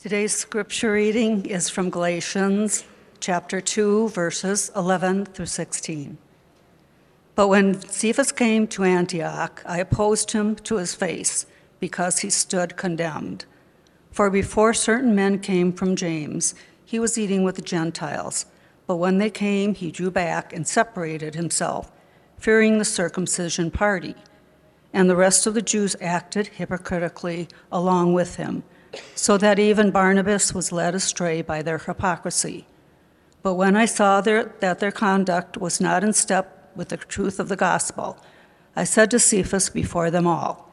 Today's scripture reading is from Galatians chapter 2, verses 11 through 16. But when Cephas came to Antioch, I opposed him to his face because he stood condemned. For before certain men came from James, he was eating with the Gentiles. But when they came, he drew back and separated himself, fearing the circumcision party. And the rest of the Jews acted hypocritically along with him so that even Barnabas was led astray by their hypocrisy. But when I saw their, that their conduct was not in step with the truth of the gospel, I said to Cephas before them all,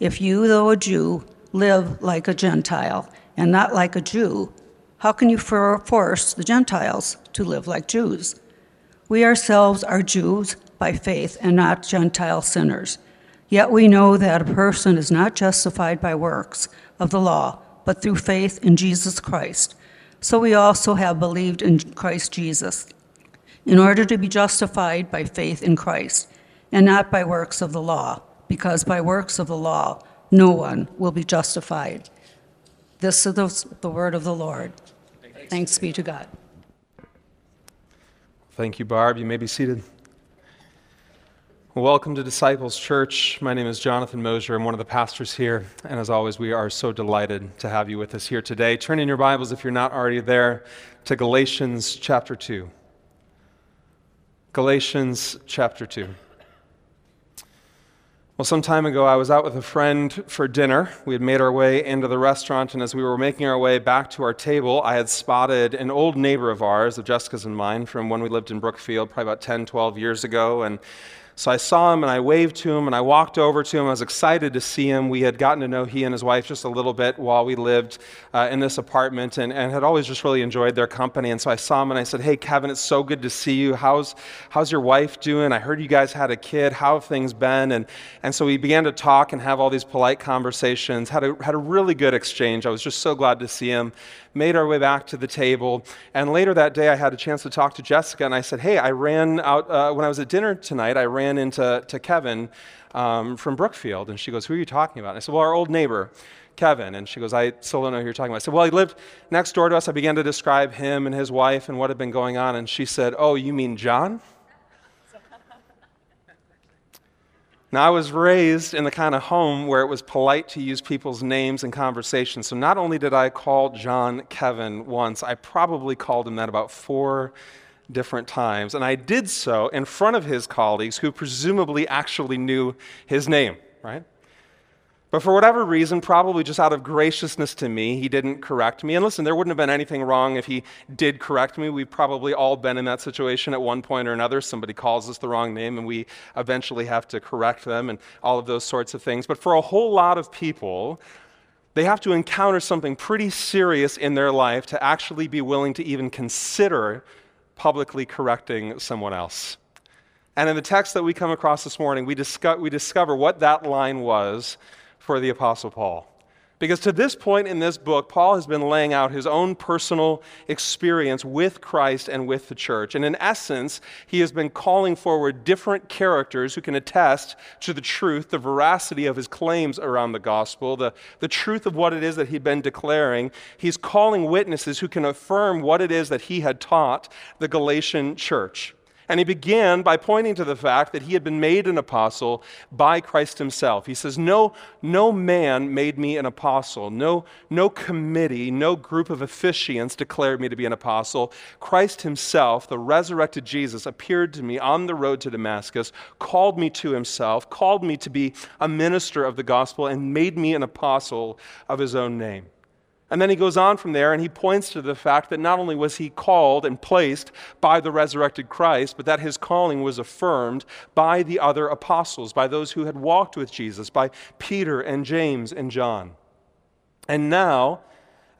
If you, though a Jew, live like a Gentile and not like a Jew, how can you force the Gentiles to live like Jews? We ourselves are Jews by faith and not Gentile sinners. Yet we know that a person is not justified by works of the law, but through faith in Jesus Christ. So we also have believed in Christ Jesus, in order to be justified by faith in Christ, and not by works of the law, because by works of the law no one will be justified. This is the, word of the Lord. Thanks be to God. Thank you, Barb. You may be seated. Welcome to Disciples Church. My name is Jonathan Mosier. I'm one of the pastors here. And as always, we are so delighted to have you with us here today. Turn in your Bibles, if you're not already there, to Galatians chapter 2. Galatians chapter 2. Well, some time ago, I was out with a friend for dinner. We had made our way into the restaurant, and as we were making our way back to our table, I had spotted an old neighbor of ours, of Jessica's and mine, from when we lived in Brookfield, probably about 10, 12 years ago. And so I saw him and I waved to him and I walked over to him. I was excited to see him. We had gotten to know he and his wife just a little bit while we lived uh, in this apartment and, and had always just really enjoyed their company. And so I saw him and I said, Hey, Kevin, it's so good to see you. How's, how's your wife doing? I heard you guys had a kid. How have things been? And, and so we began to talk and have all these polite conversations, had a, had a really good exchange. I was just so glad to see him made our way back to the table. And later that day, I had a chance to talk to Jessica, and I said, Hey, I ran out, uh, when I was at dinner tonight, I ran into to Kevin um, from Brookfield. And she goes, Who are you talking about? And I said, Well, our old neighbor. Kevin. And she goes, I still don't know who you're talking about. I said, Well, he lived next door to us. I began to describe him and his wife and what had been going on. And she said, Oh, you mean John? Now, I was raised in the kind of home where it was polite to use people's names in conversation. So not only did I call John Kevin once, I probably called him that about four different times. And I did so in front of his colleagues who presumably actually knew his name, right? But for whatever reason, probably just out of graciousness to me, he didn't correct me. And listen, there wouldn't have been anything wrong if he did correct me. We've probably all been in that situation at one point or another. Somebody calls us the wrong name and we eventually have to correct them and all of those sorts of things. But for a whole lot of people, they have to encounter something pretty serious in their life to actually be willing to even consider publicly correcting someone else. And in the text that we come across this morning, we, we discover what that line was for the Apostle Paul. Because to this point in this book, Paul has been laying out his own personal experience with Christ and with the church. And in essence, he has been calling forward different characters who can attest to the truth, the veracity of his claims around the gospel, the, the truth of what it is that he'd been declaring. He's calling witnesses who can affirm what it is that he had taught the Galatian church. And he began by pointing to the fact that he had been made an apostle by Christ himself. He says, No, no man made me an apostle. No, no committee, no group of officiants declared me to be an apostle. Christ himself, the resurrected Jesus, appeared to me on the road to Damascus, called me to himself, called me to be a minister of the gospel, and made me an apostle of his own name. And then he goes on from there and he points to the fact that not only was he called and placed by the resurrected Christ, but that his calling was affirmed by the other apostles, by those who had walked with Jesus, by Peter and James and John. And now,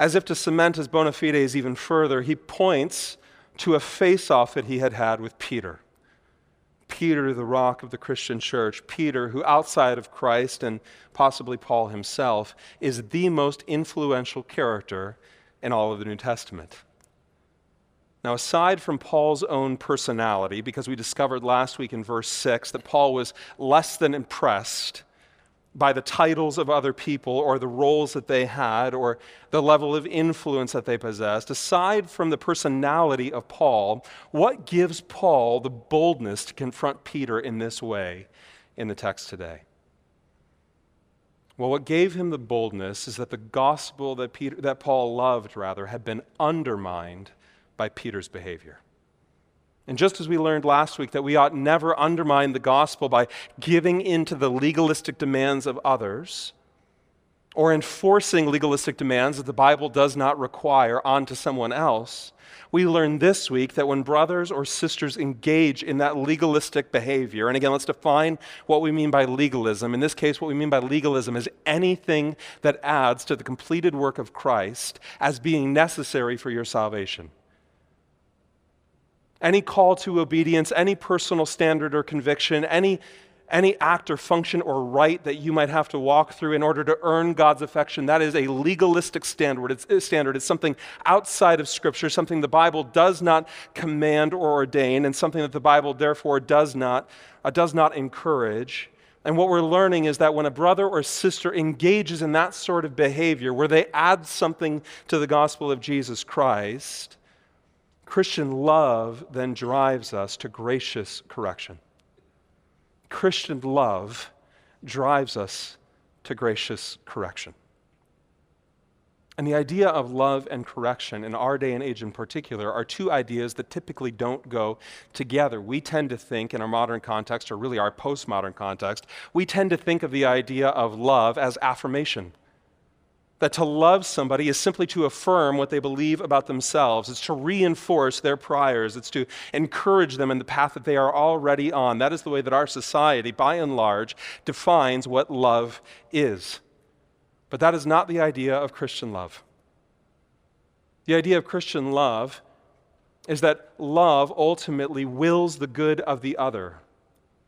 as if to cement his bona fides even further, he points to a face off that he had had with Peter. Peter, the rock of the Christian church, Peter, who outside of Christ and possibly Paul himself, is the most influential character in all of the New Testament. Now, aside from Paul's own personality, because we discovered last week in verse 6 that Paul was less than impressed by the titles of other people or the roles that they had or the level of influence that they possessed. Aside from the personality of Paul, what gives Paul the boldness to confront Peter in this way in the text today? Well, what gave him the boldness is that the gospel that, Peter, that Paul loved, rather, had been undermined by Peter's behavior. And just as we learned last week that we ought never undermine the gospel by giving in to the legalistic demands of others or enforcing legalistic demands that the Bible does not require onto someone else, we learned this week that when brothers or sisters engage in that legalistic behavior, and again, let's define what we mean by legalism. In this case, what we mean by legalism is anything that adds to the completed work of Christ as being necessary for your salvation any call to obedience, any personal standard or conviction, any, any act or function or right that you might have to walk through in order to earn God's affection, that is a legalistic standard. It's, standard. it's something outside of Scripture, something the Bible does not command or ordain, and something that the Bible therefore does not, uh, does not encourage. And what we're learning is that when a brother or sister engages in that sort of behavior, where they add something to the gospel of Jesus Christ, Christian love then drives us to gracious correction. Christian love drives us to gracious correction. And the idea of love and correction in our day and age in particular are two ideas that typically don't go together. We tend to think, in our modern context, or really our postmodern context, we tend to think of the idea of love as affirmation that to love somebody is simply to affirm what they believe about themselves. It's to reinforce their priors. It's to encourage them in the path that they are already on. That is the way that our society, by and large, defines what love is. But that is not the idea of Christian love. The idea of Christian love is that love ultimately wills the good of the other,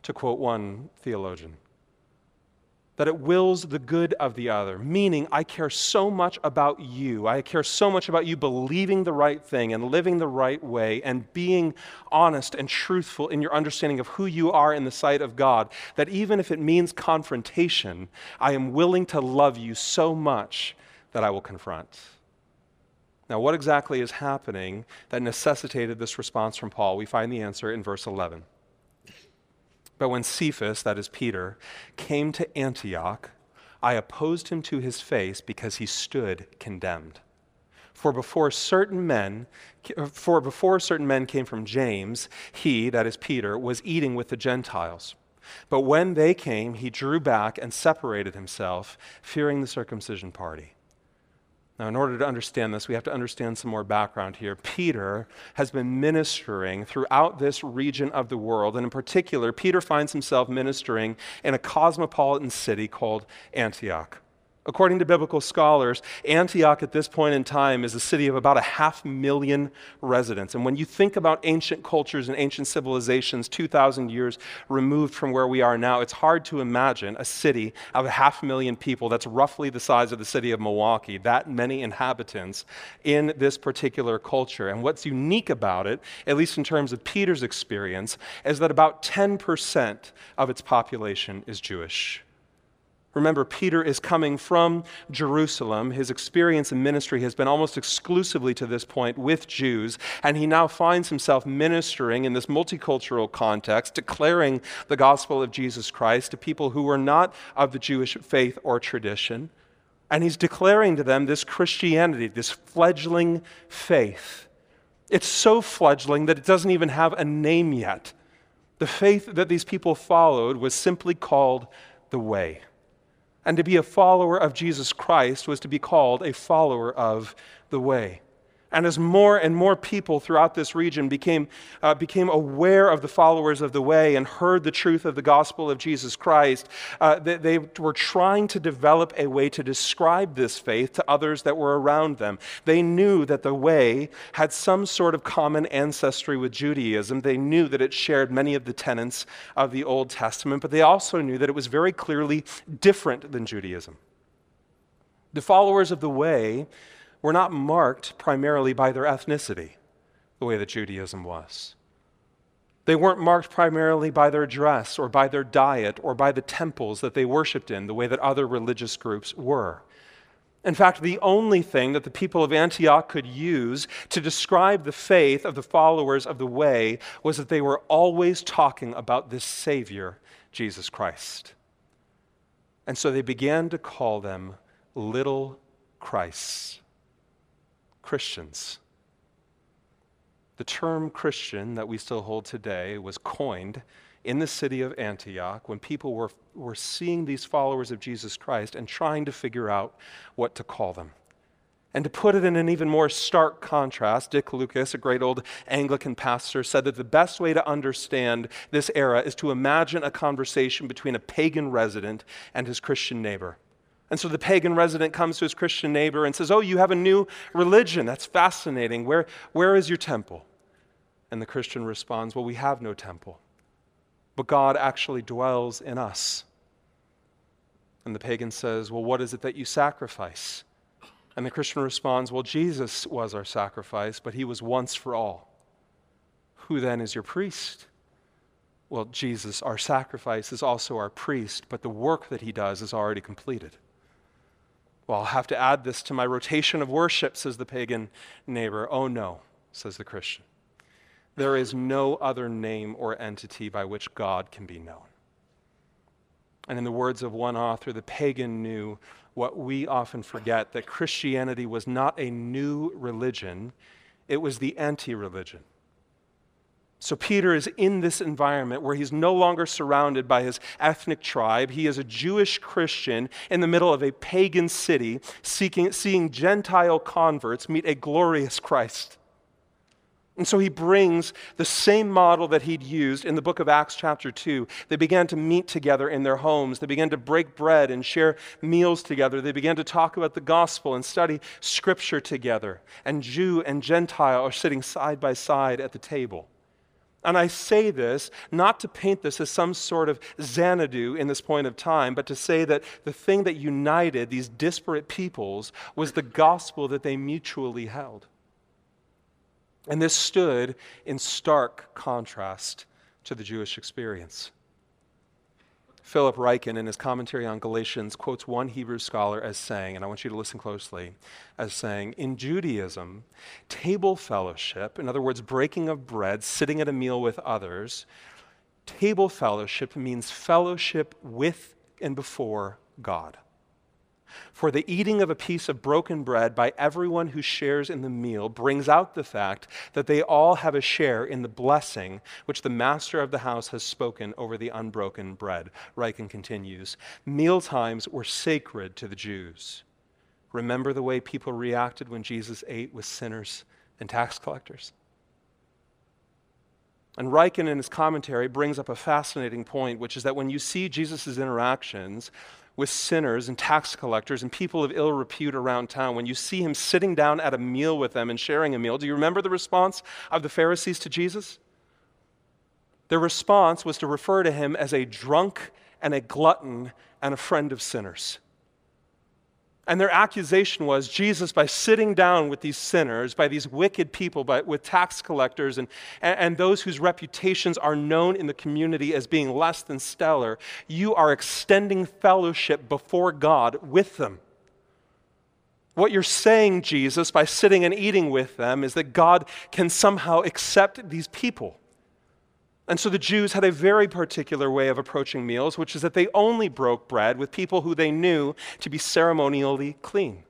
to quote one theologian that it wills the good of the other, meaning I care so much about you. I care so much about you believing the right thing and living the right way and being honest and truthful in your understanding of who you are in the sight of God that even if it means confrontation, I am willing to love you so much that I will confront. Now, what exactly is happening that necessitated this response from Paul? We find the answer in verse 11. But when Cephas, that is Peter, came to Antioch, I opposed him to his face because he stood condemned. For before certain men, for before certain men came from James, he, that is Peter, was eating with the Gentiles. But when they came, he drew back and separated himself, fearing the circumcision party. Now, in order to understand this, we have to understand some more background here. Peter has been ministering throughout this region of the world, and in particular, Peter finds himself ministering in a cosmopolitan city called Antioch. According to biblical scholars, Antioch at this point in time is a city of about a half million residents. And when you think about ancient cultures and ancient civilizations 2,000 years removed from where we are now, it's hard to imagine a city of a half million people that's roughly the size of the city of Milwaukee, that many inhabitants in this particular culture. And what's unique about it, at least in terms of Peter's experience, is that about 10% of its population is Jewish. Remember, Peter is coming from Jerusalem. His experience in ministry has been almost exclusively to this point with Jews, and he now finds himself ministering in this multicultural context, declaring the gospel of Jesus Christ to people who were not of the Jewish faith or tradition. And he's declaring to them this Christianity, this fledgling faith. It's so fledgling that it doesn't even have a name yet. The faith that these people followed was simply called the Way. And to be a follower of Jesus Christ was to be called a follower of the way. And as more and more people throughout this region became, uh, became aware of the followers of the way and heard the truth of the gospel of Jesus Christ, uh, they, they, were trying to develop a way to describe this faith to others that were around them. They knew that the way had some sort of common ancestry with Judaism. They knew that it shared many of the tenets of the Old Testament, but they also knew that it was very clearly different than Judaism. The followers of the way were not marked primarily by their ethnicity, the way that Judaism was. They weren't marked primarily by their dress or by their diet or by the temples that they worshiped in, the way that other religious groups were. In fact, the only thing that the people of Antioch could use to describe the faith of the followers of the way was that they were always talking about this Savior, Jesus Christ. And so they began to call them little Christs, Christians. The term Christian that we still hold today was coined in the city of Antioch when people were, were seeing these followers of Jesus Christ and trying to figure out what to call them. And to put it in an even more stark contrast, Dick Lucas, a great old Anglican pastor, said that the best way to understand this era is to imagine a conversation between a pagan resident and his Christian neighbor. And so the pagan resident comes to his Christian neighbor and says, Oh, you have a new religion. That's fascinating. Where, where is your temple? And the Christian responds, Well, we have no temple but God actually dwells in us. And the pagan says, Well, what is it that you sacrifice? And the Christian responds, Well, Jesus was our sacrifice, but he was once for all. Who then is your priest? Well, Jesus, our sacrifice, is also our priest, but the work that he does is already completed. Well, I'll have to add this to my rotation of worship, says the pagan neighbor. Oh, no, says the Christian. There is no other name or entity by which God can be known. And in the words of one author, the pagan knew what we often forget that Christianity was not a new religion, it was the anti religion. So Peter is in this environment where he's no longer surrounded by his ethnic tribe. He is a Jewish Christian in the middle of a pagan city, seeking, seeing Gentile converts meet a glorious Christ. And so he brings the same model that he'd used in the book of Acts, chapter 2. They began to meet together in their homes. They began to break bread and share meals together. They began to talk about the gospel and study scripture together. And Jew and Gentile are sitting side by side at the table. And I say this not to paint this as some sort of Xanadu in this point of time, but to say that the thing that united these disparate peoples was the gospel that they mutually held. And this stood in stark contrast to the Jewish experience. Philip Ryken, in his commentary on Galatians, quotes one Hebrew scholar as saying, and I want you to listen closely, as saying, In Judaism, table fellowship, in other words, breaking of bread, sitting at a meal with others, table fellowship means fellowship with and before God. For the eating of a piece of broken bread by everyone who shares in the meal brings out the fact that they all have a share in the blessing which the master of the house has spoken over the unbroken bread. Ryken continues Meal times were sacred to the Jews. Remember the way people reacted when Jesus ate with sinners and tax collectors? And Ryken, in his commentary, brings up a fascinating point, which is that when you see Jesus' interactions with sinners and tax collectors and people of ill repute around town, when you see him sitting down at a meal with them and sharing a meal, do you remember the response of the Pharisees to Jesus? Their response was to refer to him as a drunk and a glutton and a friend of sinners. And their accusation was Jesus, by sitting down with these sinners, by these wicked people, by, with tax collectors, and, and, and those whose reputations are known in the community as being less than stellar, you are extending fellowship before God with them. What you're saying, Jesus, by sitting and eating with them, is that God can somehow accept these people. And so the Jews had a very particular way of approaching meals, which is that they only broke bread with people who they knew to be ceremonially clean,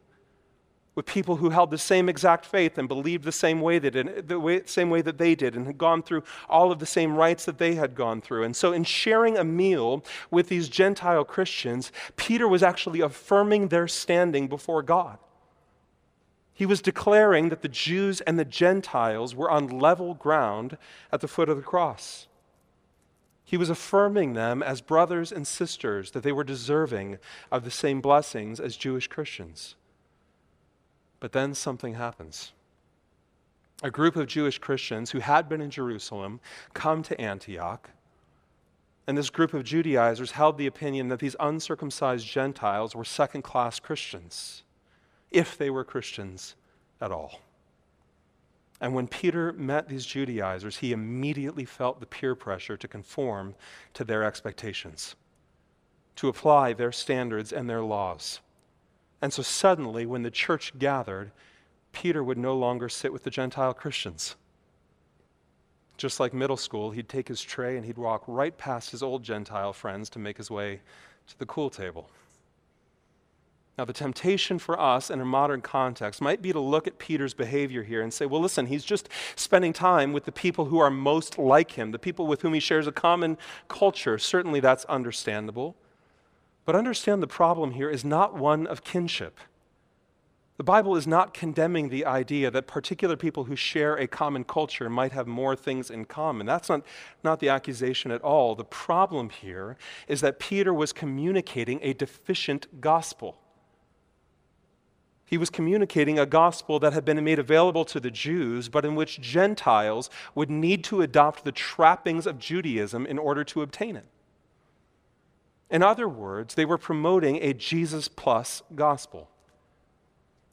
with people who held the same exact faith and believed the same way, did, the way, same way that they did and had gone through all of the same rites that they had gone through. And so, in sharing a meal with these Gentile Christians, Peter was actually affirming their standing before God. He was declaring that the Jews and the Gentiles were on level ground at the foot of the cross. He was affirming them as brothers and sisters, that they were deserving of the same blessings as Jewish Christians. But then something happens. A group of Jewish Christians who had been in Jerusalem come to Antioch. And this group of Judaizers held the opinion that these uncircumcised Gentiles were second class Christians if they were Christians at all. And when Peter met these Judaizers, he immediately felt the peer pressure to conform to their expectations, to apply their standards and their laws. And so suddenly, when the church gathered, Peter would no longer sit with the Gentile Christians. Just like middle school, he'd take his tray and he'd walk right past his old Gentile friends to make his way to the cool table. Now, the temptation for us in a modern context might be to look at Peter's behavior here and say, well, listen, he's just spending time with the people who are most like him, the people with whom he shares a common culture. Certainly that's understandable. But understand the problem here is not one of kinship. The Bible is not condemning the idea that particular people who share a common culture might have more things in common. That's not, not the accusation at all. The problem here is that Peter was communicating a deficient gospel. He was communicating a gospel that had been made available to the Jews, but in which Gentiles would need to adopt the trappings of Judaism in order to obtain it. In other words, they were promoting a Jesus plus gospel.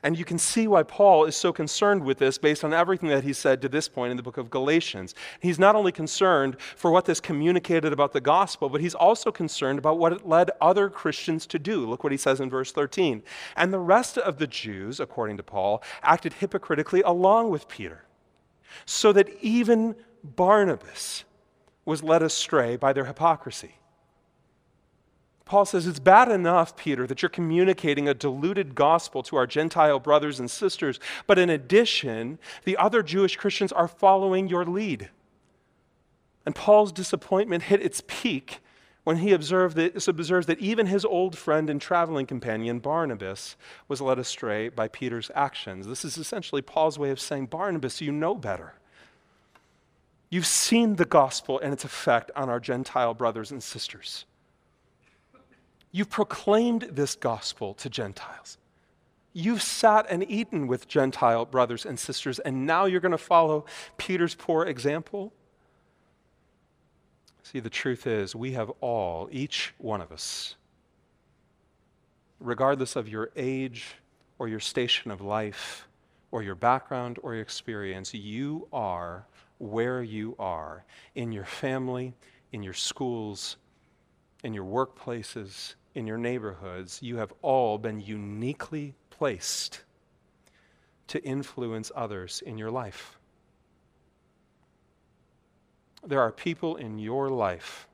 And you can see why Paul is so concerned with this based on everything that he said to this point in the book of Galatians. He's not only concerned for what this communicated about the gospel, but he's also concerned about what it led other Christians to do. Look what he says in verse 13. And the rest of the Jews, according to Paul, acted hypocritically along with Peter, so that even Barnabas was led astray by their hypocrisy. Paul says, It's bad enough, Peter, that you're communicating a diluted gospel to our Gentile brothers and sisters, but in addition, the other Jewish Christians are following your lead. And Paul's disappointment hit its peak when he observed that, observes that even his old friend and traveling companion, Barnabas, was led astray by Peter's actions. This is essentially Paul's way of saying, Barnabas, you know better. You've seen the gospel and its effect on our Gentile brothers and sisters. You've proclaimed this gospel to Gentiles. You've sat and eaten with Gentile brothers and sisters, and now you're going to follow Peter's poor example? See, the truth is, we have all, each one of us, regardless of your age or your station of life or your background or your experience, you are where you are in your family, in your schools, in your workplaces, in your neighborhoods, you have all been uniquely placed to influence others in your life. There are people in your life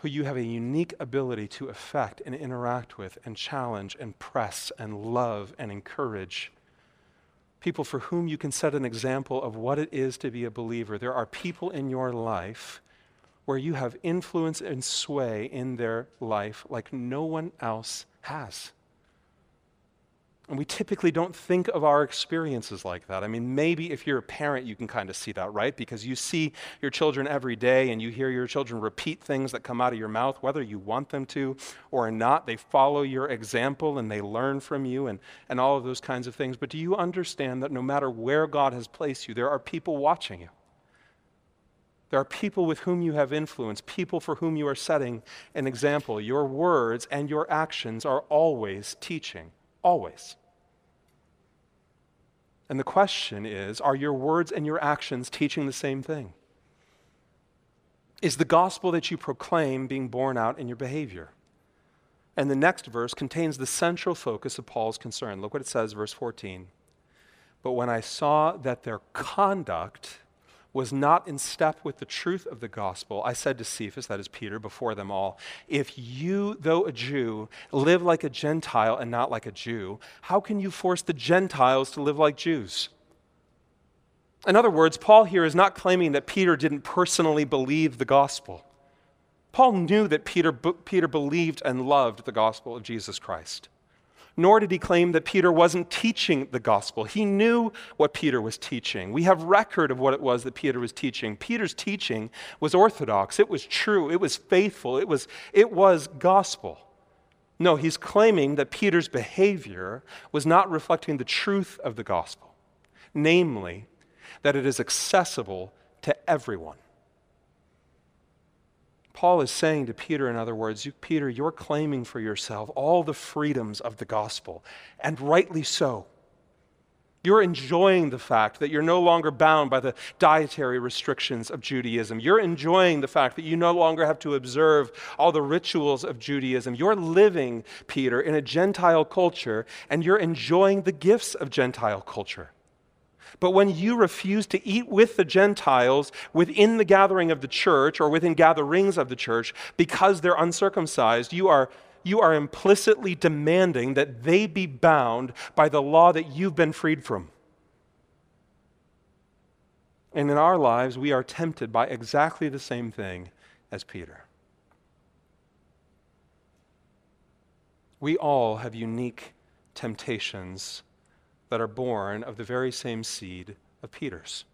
who you have a unique ability to affect and interact with and challenge and press and love and encourage. People for whom you can set an example of what it is to be a believer. There are people in your life where you have influence and sway in their life like no one else has. And we typically don't think of our experiences like that. I mean, maybe if you're a parent, you can kind of see that, right? Because you see your children every day and you hear your children repeat things that come out of your mouth, whether you want them to or not. They follow your example and they learn from you and, and all of those kinds of things. But do you understand that no matter where God has placed you, there are people watching you? There are people with whom you have influence, people for whom you are setting an example. Your words and your actions are always teaching, always. And the question is are your words and your actions teaching the same thing? Is the gospel that you proclaim being borne out in your behavior? And the next verse contains the central focus of Paul's concern. Look what it says, verse 14. But when I saw that their conduct was not in step with the truth of the gospel, I said to Cephas, that is Peter, before them all, if you, though a Jew, live like a Gentile and not like a Jew, how can you force the Gentiles to live like Jews? In other words, Paul here is not claiming that Peter didn't personally believe the gospel. Paul knew that Peter, Peter believed and loved the gospel of Jesus Christ nor did he claim that Peter wasn't teaching the gospel. He knew what Peter was teaching. We have record of what it was that Peter was teaching. Peter's teaching was orthodox, it was true, it was faithful, it was, it was gospel. No, he's claiming that Peter's behavior was not reflecting the truth of the gospel, namely, that it is accessible to everyone. Paul is saying to Peter, in other words, you, Peter, you're claiming for yourself all the freedoms of the gospel, and rightly so. You're enjoying the fact that you're no longer bound by the dietary restrictions of Judaism. You're enjoying the fact that you no longer have to observe all the rituals of Judaism. You're living, Peter, in a Gentile culture, and you're enjoying the gifts of Gentile culture. But when you refuse to eat with the Gentiles within the gathering of the church or within gatherings of the church because they're uncircumcised, you are you are implicitly demanding that they be bound by the law that you've been freed from. And in our lives, we are tempted by exactly the same thing as Peter. We all have unique temptations that are born of the very same seed of Peter's.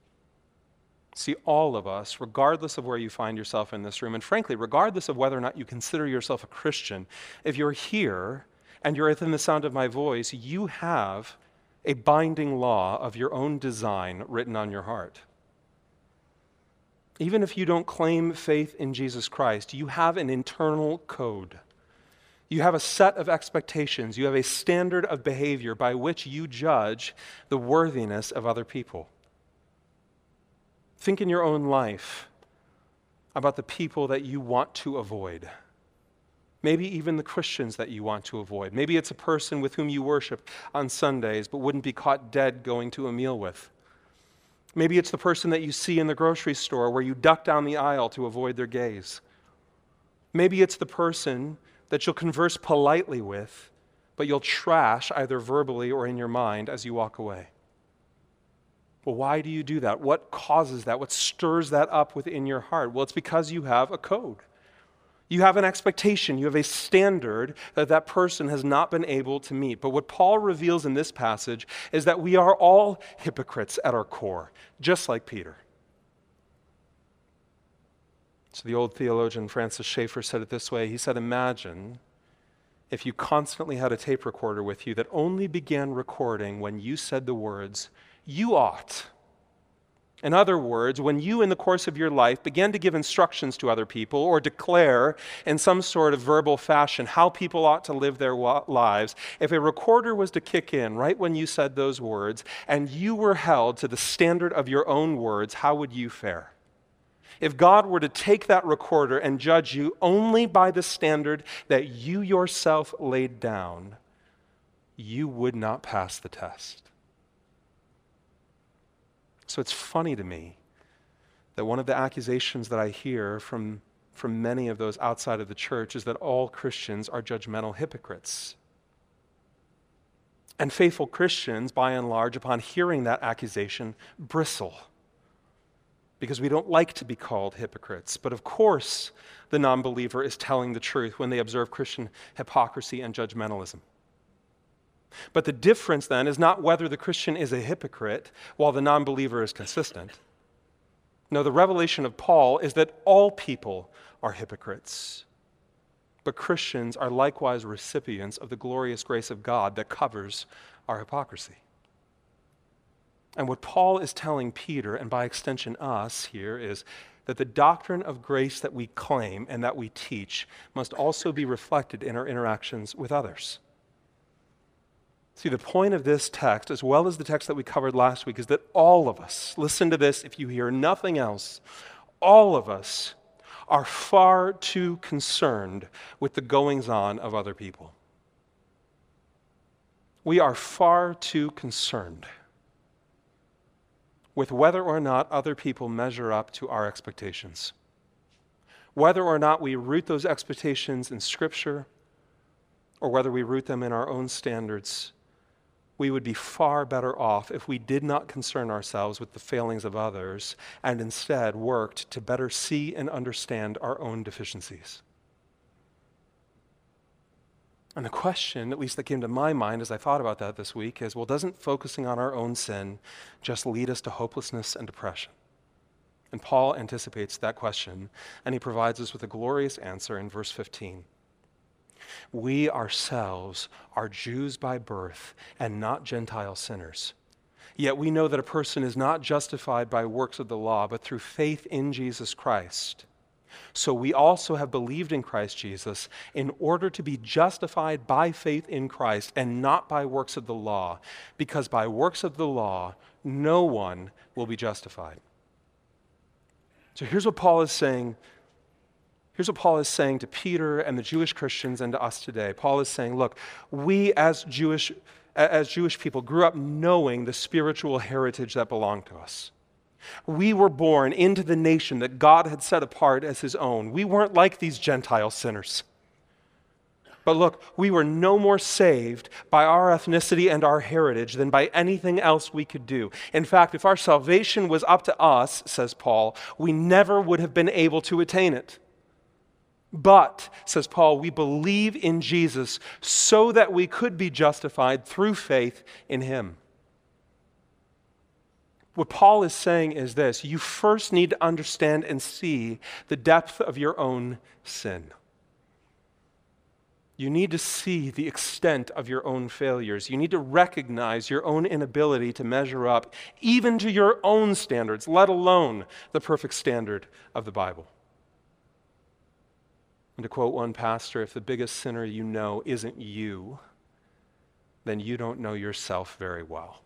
See, all of us, regardless of where you find yourself in this room, and frankly, regardless of whether or not you consider yourself a Christian, if you're here and you're within the sound of my voice, you have a binding law of your own design written on your heart. Even if you don't claim faith in Jesus Christ, you have an internal code. You have a set of expectations. You have a standard of behavior by which you judge the worthiness of other people. Think in your own life about the people that you want to avoid. Maybe even the Christians that you want to avoid. Maybe it's a person with whom you worship on Sundays but wouldn't be caught dead going to a meal with. Maybe it's the person that you see in the grocery store where you duck down the aisle to avoid their gaze. Maybe it's the person that you'll converse politely with, but you'll trash either verbally or in your mind as you walk away. Well, why do you do that? What causes that? What stirs that up within your heart? Well, it's because you have a code. You have an expectation, you have a standard that that person has not been able to meet. But what Paul reveals in this passage is that we are all hypocrites at our core, just like Peter. So the old theologian Francis Schaeffer said it this way He said, Imagine if you constantly had a tape recorder with you that only began recording when you said the words, you ought. In other words, when you, in the course of your life, began to give instructions to other people or declare in some sort of verbal fashion how people ought to live their lives, if a recorder was to kick in right when you said those words and you were held to the standard of your own words, how would you fare? If God were to take that recorder and judge you only by the standard that you yourself laid down, you would not pass the test. So it's funny to me that one of the accusations that I hear from, from many of those outside of the church is that all Christians are judgmental hypocrites. And faithful Christians, by and large, upon hearing that accusation, bristle because we don't like to be called hypocrites. But of course, the non believer is telling the truth when they observe Christian hypocrisy and judgmentalism. But the difference then is not whether the Christian is a hypocrite while the non believer is consistent. No, the revelation of Paul is that all people are hypocrites. But Christians are likewise recipients of the glorious grace of God that covers our hypocrisy. And what Paul is telling Peter, and by extension us here, is that the doctrine of grace that we claim and that we teach must also be reflected in our interactions with others. See, the point of this text, as well as the text that we covered last week, is that all of us, listen to this if you hear nothing else, all of us are far too concerned with the goings on of other people. We are far too concerned with whether or not other people measure up to our expectations. Whether or not we root those expectations in Scripture or whether we root them in our own standards we would be far better off if we did not concern ourselves with the failings of others and instead worked to better see and understand our own deficiencies. And the question, at least that came to my mind as I thought about that this week, is well, doesn't focusing on our own sin just lead us to hopelessness and depression? And Paul anticipates that question, and he provides us with a glorious answer in verse 15. We ourselves are Jews by birth and not Gentile sinners. Yet we know that a person is not justified by works of the law, but through faith in Jesus Christ. So we also have believed in Christ Jesus in order to be justified by faith in Christ and not by works of the law, because by works of the law, no one will be justified. So here's what Paul is saying. Here's what Paul is saying to Peter and the Jewish Christians and to us today. Paul is saying, look, we as Jewish, as Jewish people grew up knowing the spiritual heritage that belonged to us. We were born into the nation that God had set apart as his own. We weren't like these Gentile sinners. But look, we were no more saved by our ethnicity and our heritage than by anything else we could do. In fact, if our salvation was up to us, says Paul, we never would have been able to attain it. But, says Paul, we believe in Jesus so that we could be justified through faith in him. What Paul is saying is this you first need to understand and see the depth of your own sin. You need to see the extent of your own failures. You need to recognize your own inability to measure up, even to your own standards, let alone the perfect standard of the Bible. And to quote one pastor, if the biggest sinner you know isn't you, then you don't know yourself very well.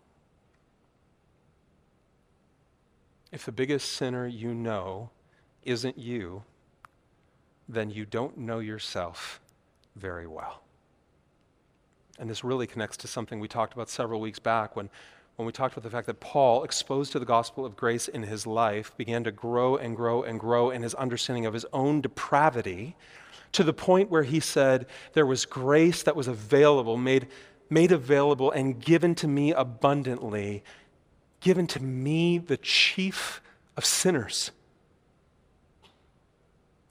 If the biggest sinner you know isn't you, then you don't know yourself very well. And this really connects to something we talked about several weeks back when, when we talked about the fact that Paul, exposed to the gospel of grace in his life, began to grow and grow and grow in his understanding of his own depravity to the point where he said, There was grace that was available, made, made available, and given to me abundantly given to me, the chief of sinners.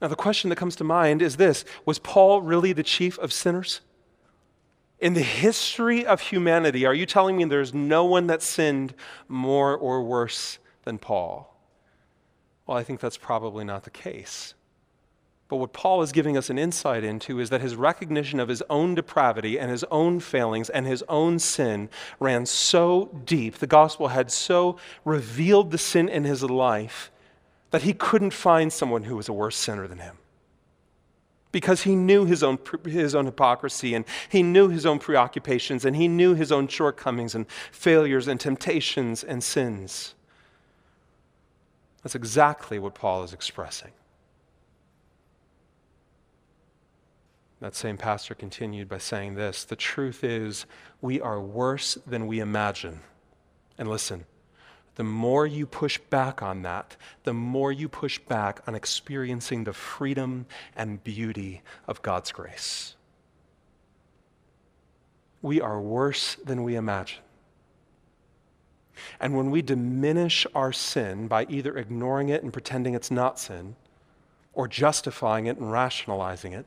Now, the question that comes to mind is this Was Paul really the chief of sinners? In the history of humanity, are you telling me there's no one that sinned more or worse than Paul? Well, I think that's probably not the case. But what Paul is giving us an insight into is that his recognition of his own depravity and his own failings and his own sin ran so deep, the gospel had so revealed the sin in his life that he couldn't find someone who was a worse sinner than him. Because he knew his own, his own hypocrisy and he knew his own preoccupations and he knew his own shortcomings and failures and temptations and sins. That's exactly what Paul is expressing. That same pastor continued by saying this The truth is, we are worse than we imagine. And listen, the more you push back on that, the more you push back on experiencing the freedom and beauty of God's grace. We are worse than we imagine. And when we diminish our sin by either ignoring it and pretending it's not sin, or justifying it and rationalizing it,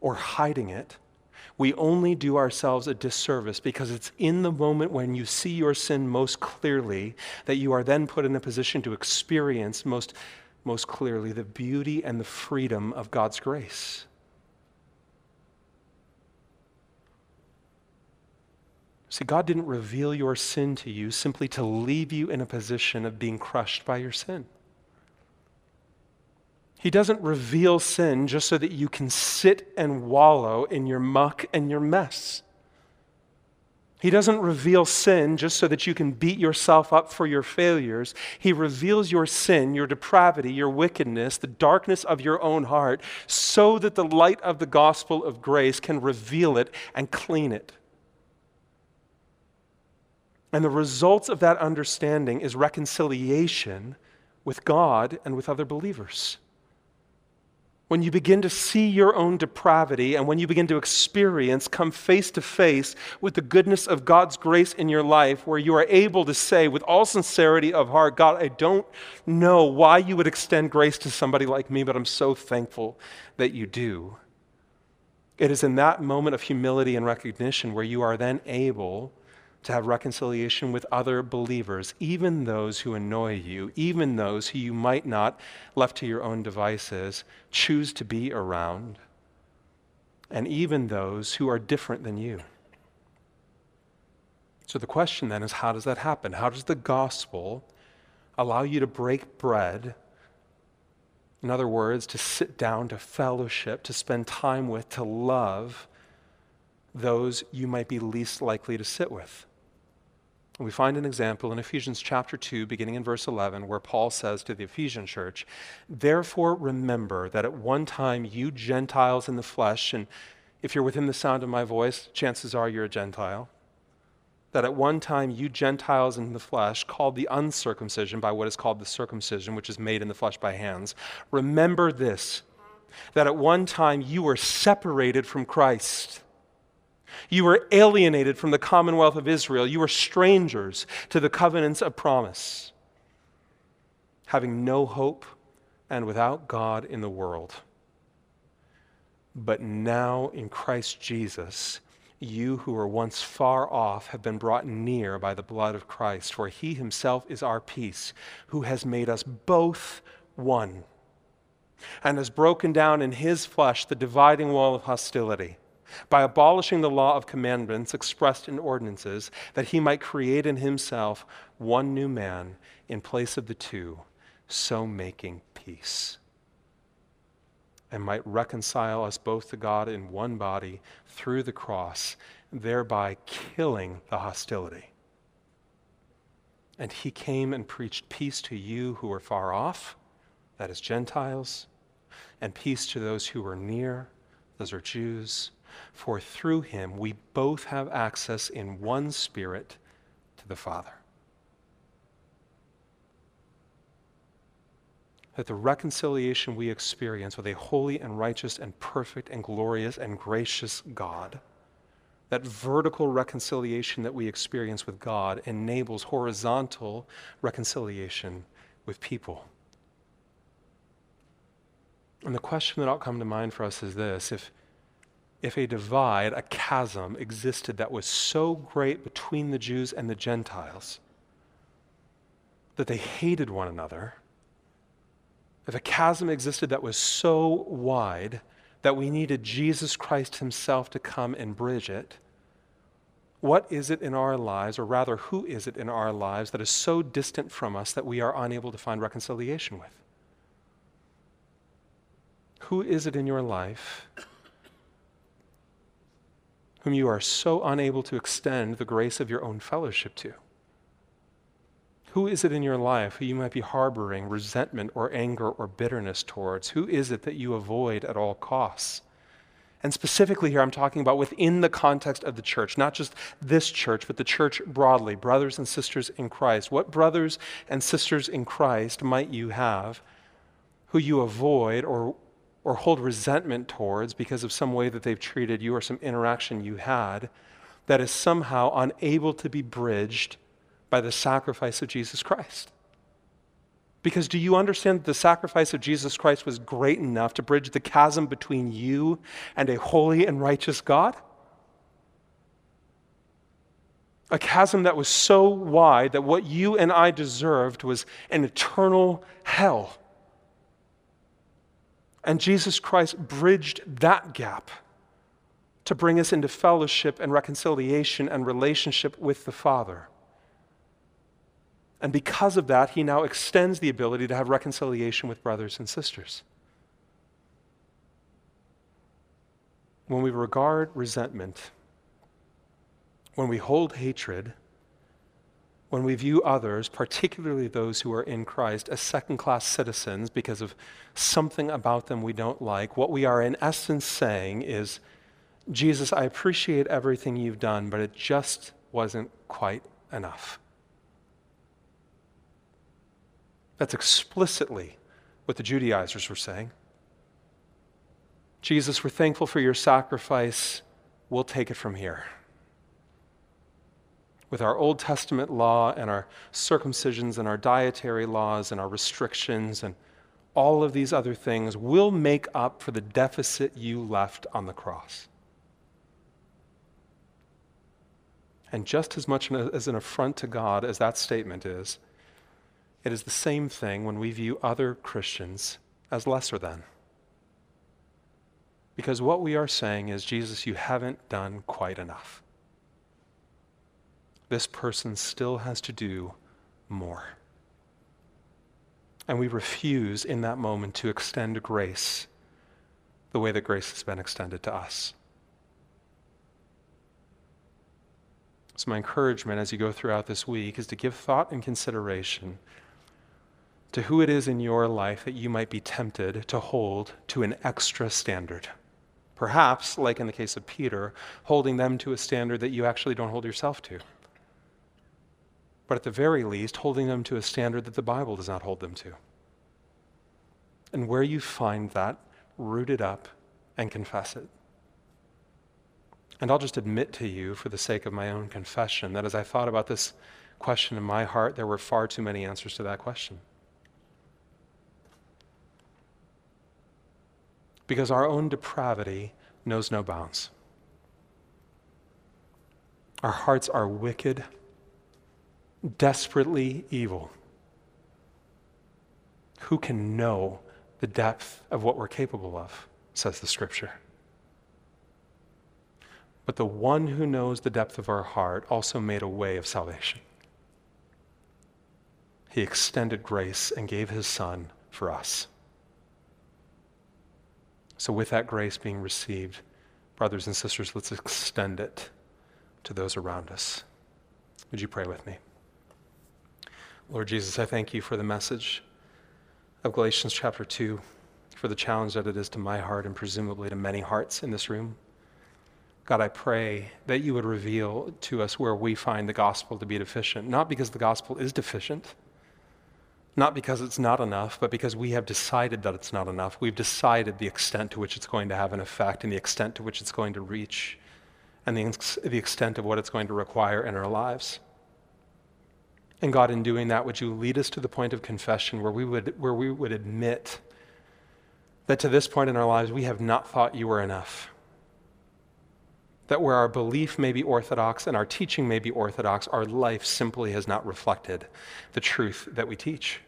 or hiding it, we only do ourselves a disservice because it's in the moment when you see your sin most clearly that you are then put in a position to experience most, most clearly the beauty and the freedom of God's grace. See, God didn't reveal your sin to you simply to leave you in a position of being crushed by your sin. He doesn't reveal sin just so that you can sit and wallow in your muck and your mess. He doesn't reveal sin just so that you can beat yourself up for your failures. He reveals your sin, your depravity, your wickedness, the darkness of your own heart, so that the light of the gospel of grace can reveal it and clean it. And the results of that understanding is reconciliation with God and with other believers when you begin to see your own depravity and when you begin to experience, come face to face with the goodness of God's grace in your life, where you are able to say with all sincerity of heart, God, I don't know why you would extend grace to somebody like me, but I'm so thankful that you do. It is in that moment of humility and recognition where you are then able to have reconciliation with other believers, even those who annoy you, even those who you might not, left to your own devices, choose to be around, and even those who are different than you. So the question then is how does that happen? How does the gospel allow you to break bread In other words, to sit down, to fellowship, to spend time with, to love those you might be least likely to sit with. We find an example in Ephesians chapter 2, beginning in verse 11, where Paul says to the Ephesian church, Therefore remember that at one time you Gentiles in the flesh, and if you're within the sound of my voice, chances are you're a Gentile, that at one time you Gentiles in the flesh, called the uncircumcision by what is called the circumcision, which is made in the flesh by hands, remember this, that at one time you were separated from Christ you were alienated from the commonwealth of Israel. You were strangers to the covenants of promise, having no hope and without God in the world. But now in Christ Jesus, you who were once far off have been brought near by the blood of Christ, for he himself is our peace, who has made us both one, and has broken down in his flesh the dividing wall of hostility by abolishing the law of commandments expressed in ordinances, that he might create in himself one new man in place of the two, so making peace, and might reconcile us both to God in one body through the cross, thereby killing the hostility. And he came and preached peace to you who are far off, that is, Gentiles, and peace to those who are near, those are Jews for through him we both have access in one spirit to the Father. That the reconciliation we experience with a holy and righteous and perfect and glorious and gracious God, that vertical reconciliation that we experience with God enables horizontal reconciliation with people. And the question that ought come to mind for us is this if, if a divide, a chasm existed that was so great between the Jews and the Gentiles that they hated one another, if a chasm existed that was so wide that we needed Jesus Christ Himself to come and bridge it, what is it in our lives, or rather, who is it in our lives that is so distant from us that we are unable to find reconciliation with? Who is it in your life whom you are so unable to extend the grace of your own fellowship to? Who is it in your life who you might be harboring resentment or anger or bitterness towards? Who is it that you avoid at all costs? And specifically, here I'm talking about within the context of the church, not just this church, but the church broadly, brothers and sisters in Christ. What brothers and sisters in Christ might you have who you avoid or or hold resentment towards because of some way that they've treated you or some interaction you had that is somehow unable to be bridged by the sacrifice of Jesus Christ. Because do you understand that the sacrifice of Jesus Christ was great enough to bridge the chasm between you and a holy and righteous God? A chasm that was so wide that what you and I deserved was an eternal hell. And Jesus Christ bridged that gap to bring us into fellowship and reconciliation and relationship with the Father. And because of that, he now extends the ability to have reconciliation with brothers and sisters. When we regard resentment, when we hold hatred, when we view others, particularly those who are in Christ, as second class citizens because of something about them we don't like, what we are in essence saying is, Jesus, I appreciate everything you've done, but it just wasn't quite enough. That's explicitly what the Judaizers were saying. Jesus, we're thankful for your sacrifice. We'll take it from here with our Old Testament law and our circumcisions and our dietary laws and our restrictions and all of these other things will make up for the deficit you left on the cross. And just as much as an affront to God as that statement is, it is the same thing when we view other Christians as lesser than. Because what we are saying is, Jesus, you haven't done quite enough this person still has to do more. And we refuse in that moment to extend grace the way that grace has been extended to us. So, my encouragement as you go throughout this week is to give thought and consideration to who it is in your life that you might be tempted to hold to an extra standard. Perhaps, like in the case of Peter, holding them to a standard that you actually don't hold yourself to. But at the very least, holding them to a standard that the Bible does not hold them to. And where you find that, root it up and confess it. And I'll just admit to you, for the sake of my own confession, that as I thought about this question in my heart, there were far too many answers to that question. Because our own depravity knows no bounds. Our hearts are wicked, desperately evil. Who can know the depth of what we're capable of, says the scripture. But the one who knows the depth of our heart also made a way of salvation. He extended grace and gave his son for us. So, with that grace being received, brothers and sisters, let's extend it to those around us. Would you pray with me? Lord Jesus, I thank you for the message of Galatians chapter 2, for the challenge that it is to my heart and presumably to many hearts in this room. God, I pray that you would reveal to us where we find the gospel to be deficient, not because the gospel is deficient, not because it's not enough, but because we have decided that it's not enough. We've decided the extent to which it's going to have an effect and the extent to which it's going to reach and the, the extent of what it's going to require in our lives. And God, in doing that, would you lead us to the point of confession where we would, where we would admit that to this point in our lives, we have not thought you were enough. That where our belief may be orthodox and our teaching may be orthodox, our life simply has not reflected the truth that we teach.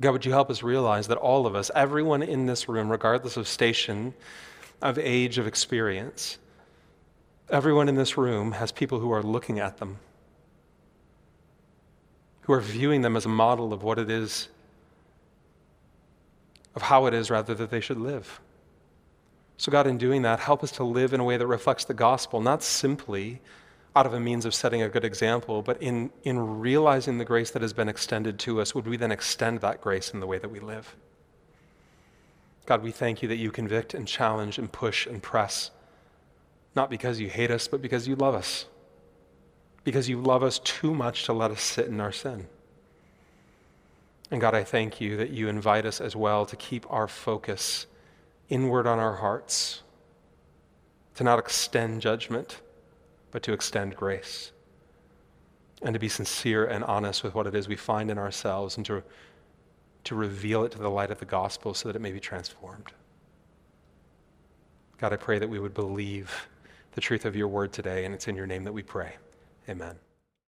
God, would you help us realize that all of us, everyone in this room, regardless of station, of age, of experience, everyone in this room has people who are looking at them who are viewing them as a model of what it is, of how it is, rather, that they should live. So, God, in doing that, help us to live in a way that reflects the gospel, not simply out of a means of setting a good example, but in, in realizing the grace that has been extended to us, would we then extend that grace in the way that we live? God, we thank you that you convict and challenge and push and press, not because you hate us, but because you love us because you love us too much to let us sit in our sin. And God, I thank you that you invite us as well to keep our focus inward on our hearts, to not extend judgment, but to extend grace, and to be sincere and honest with what it is we find in ourselves and to, to reveal it to the light of the gospel so that it may be transformed. God, I pray that we would believe the truth of your word today, and it's in your name that we pray. Amen.